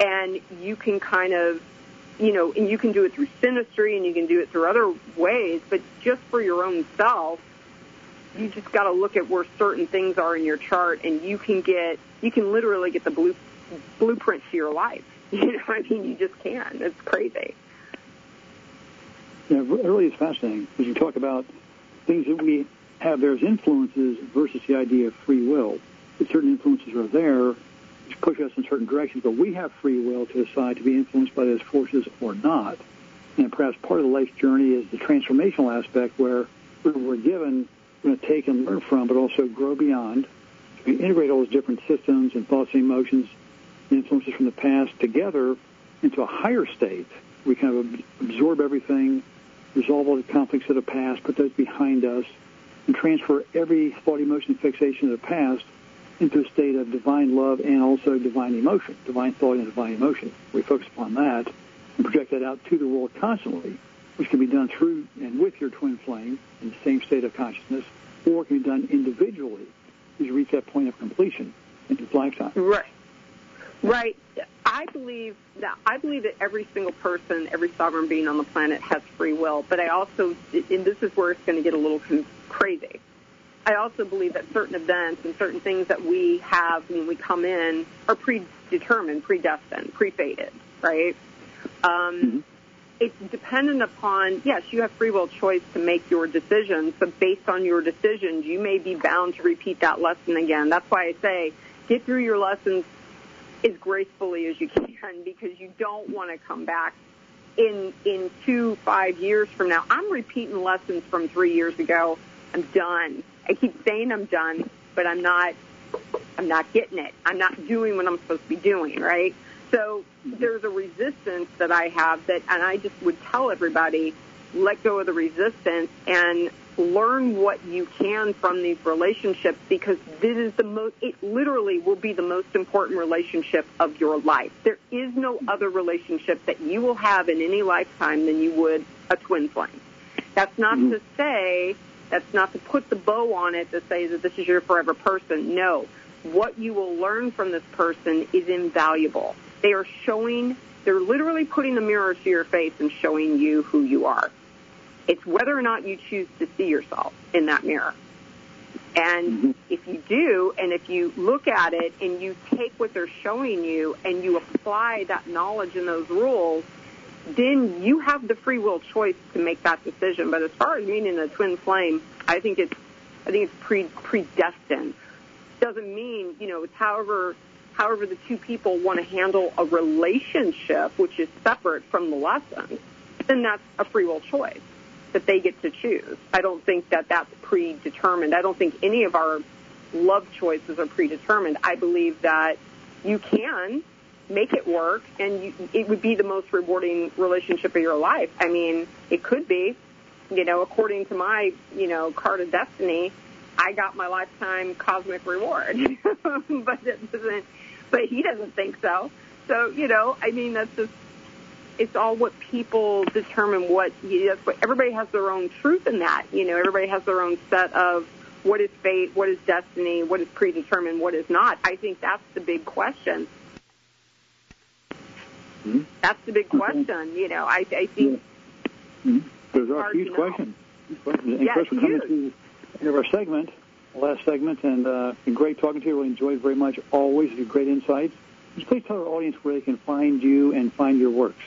and you can kind of you know, and you can do it through synastry and you can do it through other ways, but just for your own self, you just got to look at where certain things are in your chart and you can get, you can literally get the blue, blueprint to your life. You know, I mean, you just can. It's crazy. Yeah, it really is fascinating because you talk about things that we have there as influences versus the idea of free will. That certain influences are there, push us in certain directions, but we have free will to decide to be influenced by those forces or not. And perhaps part of the life journey is the transformational aspect where we're given, we're going to take and learn from, but also grow beyond. we integrate all those different systems and thoughts and emotions, and influences from the past together into a higher state. We kind of absorb everything, resolve all the conflicts of the past, put those behind us, and transfer every thought, emotion, fixation of the past into a state of divine love and also divine emotion, divine thought and divine emotion. We focus upon that and project that out to the world constantly, which can be done through and with your twin flame in the same state of consciousness, or can be done individually as you reach that point of completion in this lifetime. Right. Right. I believe that I believe that every single person, every sovereign being on the planet has free will, but I also, and this is where it's going to get a little crazy. I also believe that certain events and certain things that we have when we come in are predetermined, predestined, pre-fated, right? Um, mm-hmm. it's dependent upon, yes, you have free will choice to make your decisions, but based on your decisions, you may be bound to repeat that lesson again. That's why I say get through your lessons as gracefully as you can because you don't want to come back in in two five years from now. I'm repeating lessons from three years ago. I'm done. I keep saying I'm done, but I'm not. I'm not getting it. I'm not doing what I'm supposed to be doing. Right. So there's a resistance that I have that, and I just would tell everybody, let go of the resistance and learn what you can from these relationships because this is the most, it literally will be the most important relationship of your life. There is no other relationship that you will have in any lifetime than you would a twin flame. That's not mm-hmm. to say, that's not to put the bow on it to say that this is your forever person. No. What you will learn from this person is invaluable. They are showing, they're literally putting the mirror to your face and showing you who you are. It's whether or not you choose to see yourself in that mirror. And mm-hmm. if you do, and if you look at it and you take what they're showing you and you apply that knowledge and those rules, then you have the free will choice to make that decision. But as far as meeting a twin flame, I think it's I think it's pre predestined. Doesn't mean you know it's however however the two people want to handle a relationship, which is separate from the lesson. Then that's a free will choice that they get to choose. I don't think that that's predetermined. I don't think any of our love choices are predetermined. I believe that you can make it work and you, it would be the most rewarding relationship of your life. I mean, it could be, you know, according to my, you know, card of destiny, I got my lifetime cosmic reward. but it doesn't, but he doesn't think so. So, you know, I mean, that's just it's all what people determine what, you know, everybody has their own truth in that. You know, everybody has their own set of what is fate, what is destiny, what is predetermined, what is not. I think that's the big question. Mm-hmm. That's the big question. You know, I, I think mm-hmm. those are huge questions. questions. And yeah, Kris, we're coming to the end of our segment, last segment, and uh, great talking to you. Really enjoyed very much. Always great insights. Just please tell our audience where they can find you and find your works.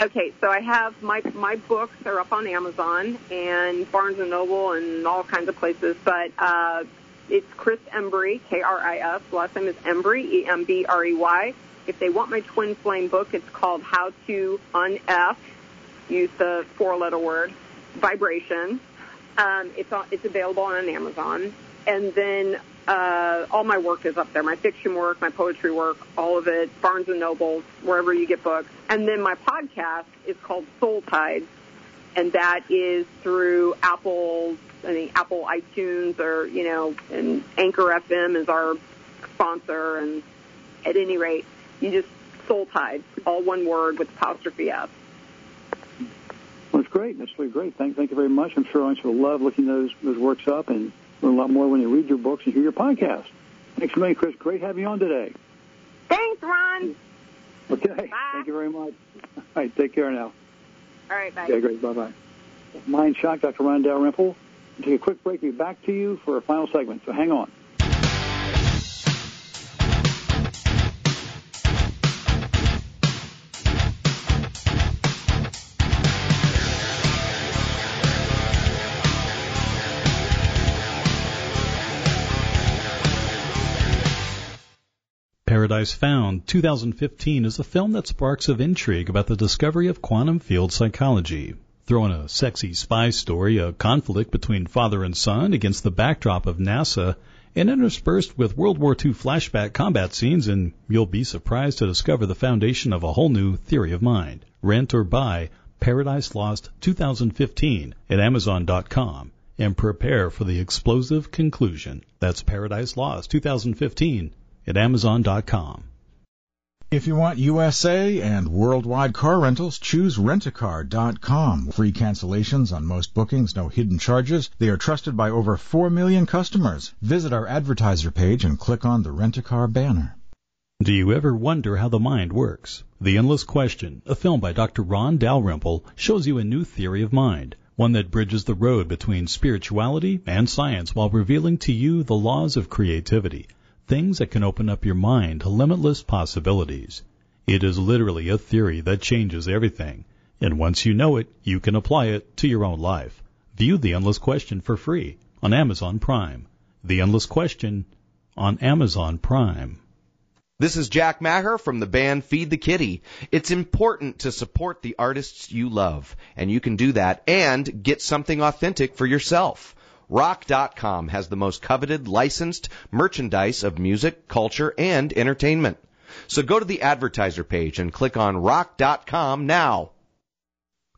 Okay, so I have my my books are up on Amazon and Barnes and Noble and all kinds of places, but uh, it's Kris Embrey, K R I S. Last name is Embrey, E M B R E Y. If they want my twin flame book, it's called How to Unf. Use the four letter word vibration. Um, it's on, it's available on Amazon, and then uh, all my work is up there. My fiction work, my poetry work, all of it. Barnes and Nobles, wherever you get books. And then my podcast is called Soul Tides, and that is through Apple, I mean Apple iTunes, or you know, and Anchor FM is our sponsor. And at any rate, you just Soul tied, all one word with apostrophe S. Well, that's great. That's really great. Thank, thank you very much. I'm sure audience will love looking those those works up and learn a lot more when you read your books and hear your podcast. Thanks a million, Kris. Great having you on today. Thanks, Ron. Okay. Bye. Thank you very much. All right. Take care now. All right. Bye. Okay, great. Bye-bye. Mind Shock, Dr. Ron Dalrymple. We'll take a quick break. We'll be back to you for a final segment, so hang on. Paradise Found 2015 is a film that sparks of intrigue about the discovery of quantum field psychology. Throw in a sexy spy story, a conflict between father and son against the backdrop of NASA, and interspersed with World War II flashback combat scenes, and you'll be surprised to discover the foundation of a whole new theory of mind. Rent or buy Paradise Lost 2015 at Amazon.com and prepare for the explosive conclusion. That's Paradise Lost 2015 at Amazon.com. If you want USA and worldwide car rentals, choose rentacar.com. Free cancellations on most bookings, no hidden charges. They are trusted by over 4 million customers. Visit our advertiser page and click on the Rent-A-Car banner. Do you ever wonder how the mind works? The Endless Question, a film by Dr. Ron Dalrymple, shows you a new theory of mind, one that bridges the road between spirituality and science while revealing to you the laws of creativity things that can open up your mind to limitless possibilities. It is literally a theory that changes everything. And once you know it, you can apply it to your own life. View The Endless Question for free on Amazon Prime. The Endless Question on Amazon Prime. This is Jack Maher from the band Feed the Kitty. It's important to support the artists you love, and you can do that and get something authentic for yourself. Rock.com has the most coveted licensed merchandise of music, culture, and entertainment. So go to the advertiser page and click on Rock.com now.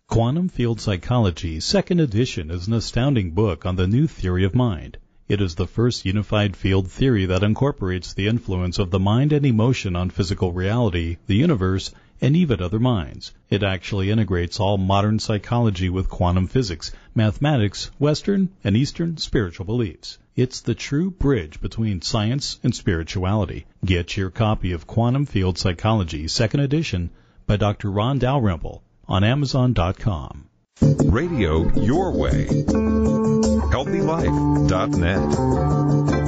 Quantum Field Psychology, second edition, is an astounding book on the new theory of mind. It is the first unified field theory that incorporates the influence of the mind and emotion on physical reality, the universe, and even other minds. It actually integrates all modern psychology with quantum physics, mathematics, Western and Eastern spiritual beliefs. It's the true bridge between science and spirituality. Get your copy of Quantum Field Psychology, second edition, by Dr. Ron Dalrymple on Amazon.com. Radio your way. HealthyLife.net.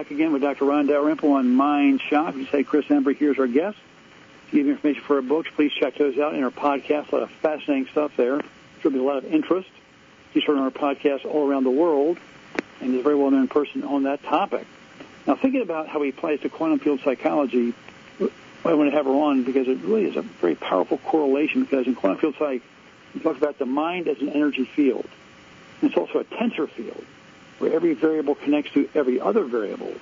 Back again with Dr. Ron Dalrymple on Mind Shock. You say Kris Embrey, here's our guest. Give you information for our books, please check those out in our podcast. A lot of fascinating stuff there. Should be a lot of interest. He's heard on our podcast all around the world, and he's a very well-known person on that topic. Now, thinking about how he applies to quantum field psychology, I want to have her on because it really is a very powerful correlation because in quantum field psych, he talks about the mind as an energy field. It's also a tensor field where every variable connects to every other variable.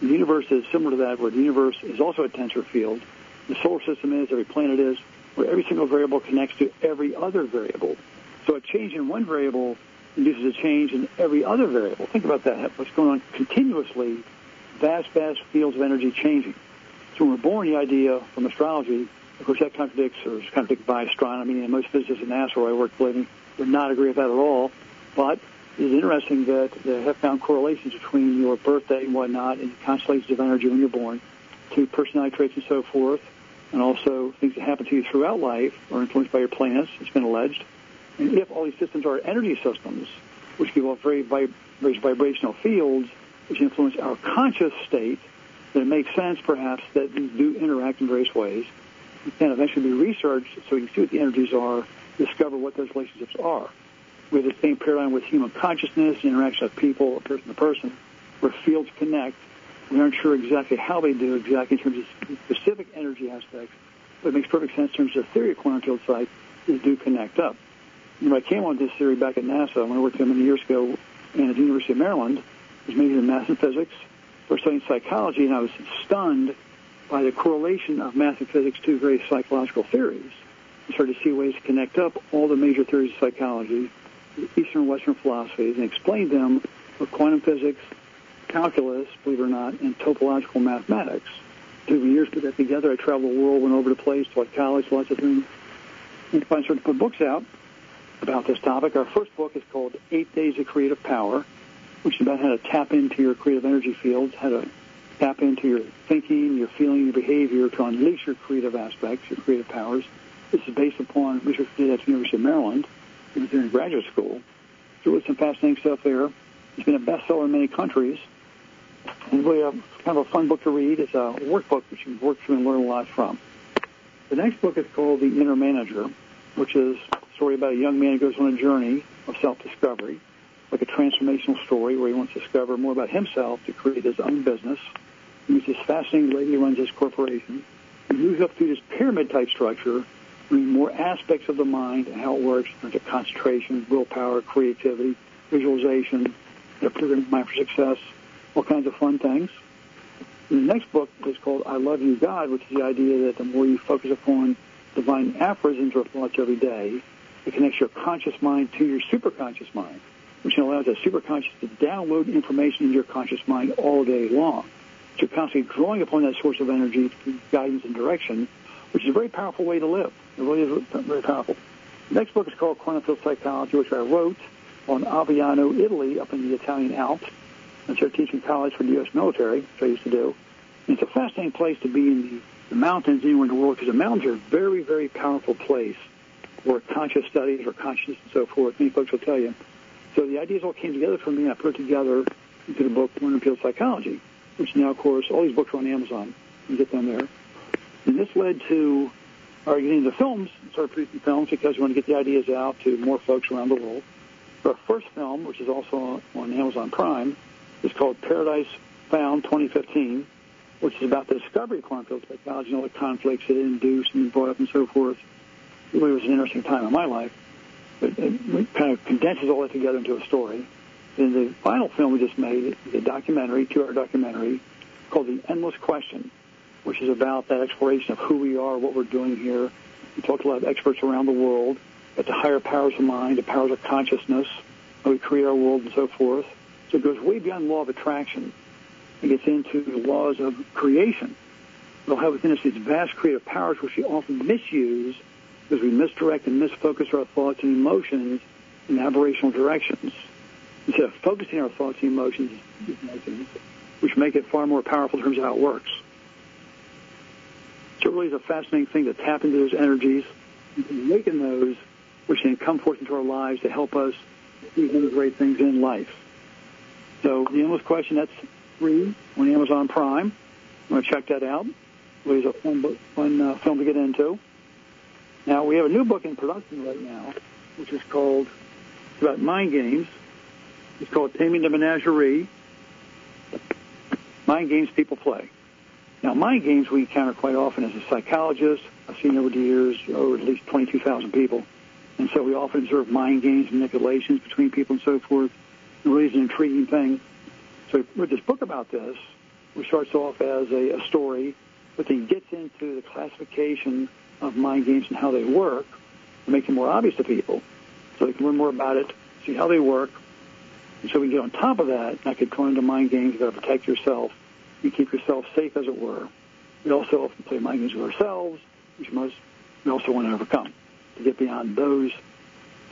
The universe is similar to that, where the universe is also a tensor field. The solar system is, every planet is, where every single variable connects to every other variable. So a change in one variable induces a change in every other variable. Think about that. What's going on continuously, vast, vast fields of energy changing. So when we're born, the idea from astrology, of course, that contradicts or is contradicted by astronomy, and most physicists in NASA where I work, believe would not agree with that at all. But it is interesting that they have found correlations between your birthday and whatnot and constellations of energy when you're born to personality traits and so forth, and also things that happen to you throughout life are influenced by your planets, it's been alleged. And if all these systems are energy systems, which give off very vib- vibrational fields, which influence our conscious state, then it makes sense perhaps that these do interact in various ways. Can eventually be researched so we can see what the energies are, discover what those relationships are we have the same paradigm with human consciousness, interaction with people, person to person, where fields connect. We aren't sure exactly how they do exactly in terms of specific energy aspects, but it makes perfect sense in terms of the theory of quantum field psych, they do connect up. You know, I came on this theory back at NASA when I worked there many years ago and at the University of Maryland. Was majoring in math and physics, first studying psychology, and I was stunned by the correlation of math and physics to various psychological theories. I started to see ways to connect up all the major theories of psychology Eastern and Western philosophies and explained them with quantum physics, calculus, believe it or not, and topological mathematics. Two years put that together. I traveled the world, went over the place, taught college, lots of things. And finally started to put books out about this topic. Our first book is called Eight Days of Creative Power, which is about how to tap into your creative energy fields, how to tap into your thinking, your feeling, your behavior to unleash your creative aspects, your creative powers. This is based upon research we did at the University of Maryland. He was in graduate school. So it some fascinating stuff there. It's been a bestseller in many countries. And really a, kind of a fun book to read. It's a workbook which you can work through and learn a lot from. The next book is called The Inner Manager, which is a story about a young man who goes on a journey of self-discovery, like a transformational story where he wants to discover more about himself to create his own business. He meets this fascinating lady who runs this corporation. He moves up through this pyramid-type structure more aspects of the mind and how it works in terms of concentration, willpower, creativity, visualization, their programming mind for success, all kinds of fun things. And the next book is called I Love You, God, which is the idea that the more you focus upon divine aphorisms or thoughts every day, it connects your conscious mind to your superconscious mind, which allows that superconscious to download information into your conscious mind all day long. So you're constantly drawing upon that source of energy, guidance, and direction, which is a very powerful way to live. It really is very powerful. The next book is called Quantum Psychology, which I wrote on Aviano, Italy, up in the Italian Alps. I started teaching college for the U.S. military, which I used to do. And it's a fascinating place to be in the the mountains anywhere in the world, because the mountains are a very, very powerful place for conscious studies or consciousness and so forth. Many folks will tell you. So the ideas all came together for me. and I put it together into the book Quantum Field Psychology, which now, of course, all these books are on Amazon. You can get them there. And this led to our getting the films, started producing films because we want to get the ideas out to more folks around the world. Our first film, which is also on Amazon Prime, is called Paradise Found 2015, which is about the discovery of quantum field psychology and all the conflicts it induced and brought up and so forth. It really was an interesting time in my life. But it kind of condenses all that together into a story. Then the final film we just made a documentary, two-hour documentary, called The Endless Question, which is about that exploration of who we are, what we're doing here. We talked to a lot of experts around the world about the higher powers of mind, the powers of consciousness, how we create our world and so forth. So it goes way beyond law of attraction. It gets into the laws of creation. We'll have within us these vast creative powers which we often misuse because we misdirect and misfocus our thoughts and emotions in aberrational directions. Instead of focusing our thoughts and emotions, which make it far more powerful in terms of how it works. It really is a fascinating thing to tap into those energies and awaken those which then come forth into our lives to help us do great things in life. So the endless question, that's free on Amazon Prime. I'm going to check that out. It a fun, book, fun uh, film to get into. Now, we have a new book in production right now, which is called, it's about mind games. It's called Taming the Menagerie, Mind Games People Play. Now, mind games we encounter quite often as a psychologist. I've seen over the years over at least 22,000 people. And so we often observe mind games, manipulations between people and so forth. It really is an intriguing thing. So with this book about this, which starts off as a, a story, but then gets into the classification of mind games and how they work to make them more obvious to people so they can learn more about it, see how they work. And so we can get on top of that, and I could go into mind games, you've got to protect yourself. You keep yourself safe, as it were. We also often play mind games with ourselves, which we also want to overcome to get beyond those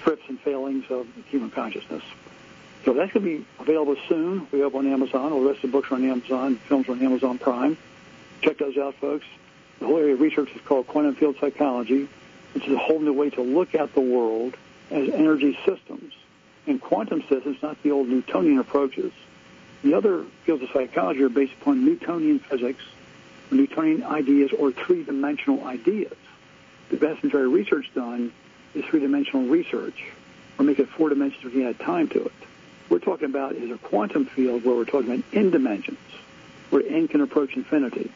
trips and failings of human consciousness. So that's going to be available soon. We have on Amazon. All the rest of the books are on Amazon. Films are on Amazon Prime. Check those out, folks. The whole area of research is called quantum field psychology, which is a whole new way to look at the world as energy systems and quantum systems, not the old Newtonian approaches. The other fields of psychology are based upon Newtonian physics, Newtonian ideas, or three-dimensional ideas. The vast majority of research done is three-dimensional research, or make it four dimensions if you add time to it. We're talking about is a quantum field where we're talking about n dimensions, where n can approach infinity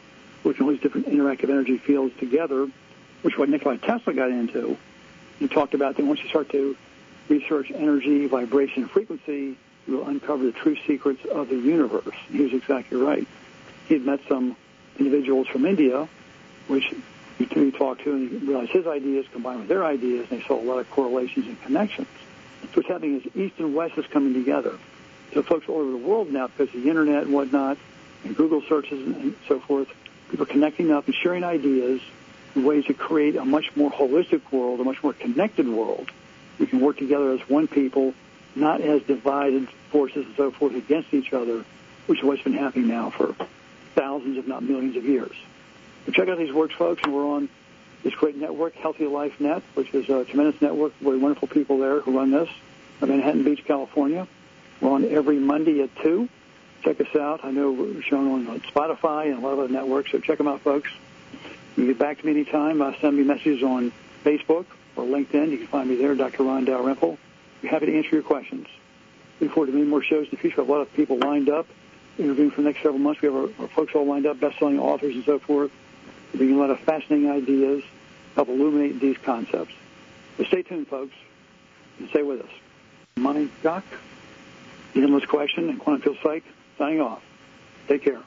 which all these different interactive energy fields together, which is what Nikola Tesla got into. He talked about that once you start to research energy, vibration, frequency, will uncover the true secrets of the universe. He was exactly right. He had met some individuals from India, which he talked to, and he realized his ideas combined with their ideas, and they saw a lot of correlations and connections. So what's happening is East and West is coming together. So folks all over the world now, because of the internet and whatnot, and Google searches and so forth, people are connecting up and sharing ideas in ways to create a much more holistic world, a much more connected world. We can work together as one people, not as divided forces and so forth against each other, which is what's been happening now for thousands, if not millions of years. So check out these works, folks, and we're on this great network, Healthy Life Net, which is a tremendous network, very wonderful people there who run this, in Manhattan Beach, California. We're on every Monday at 2 check us out. I know we're shown on Spotify and a lot of other networks, so check them out, folks. You can get back to me anytime. Uh, send me messages on Facebook or LinkedIn. You can find me there, Dr. Ron Dalrymple. Happy to answer your questions. Looking forward to many more shows in the future. We have a lot of people lined up, interviewing for the next several months. We have our, our folks all lined up, best-selling authors and so forth. Bringing a lot of fascinating ideas, help illuminate these concepts. So stay tuned, folks, and stay with us. Mind Doc, the endless question, and quantum field psych signing off. Take care.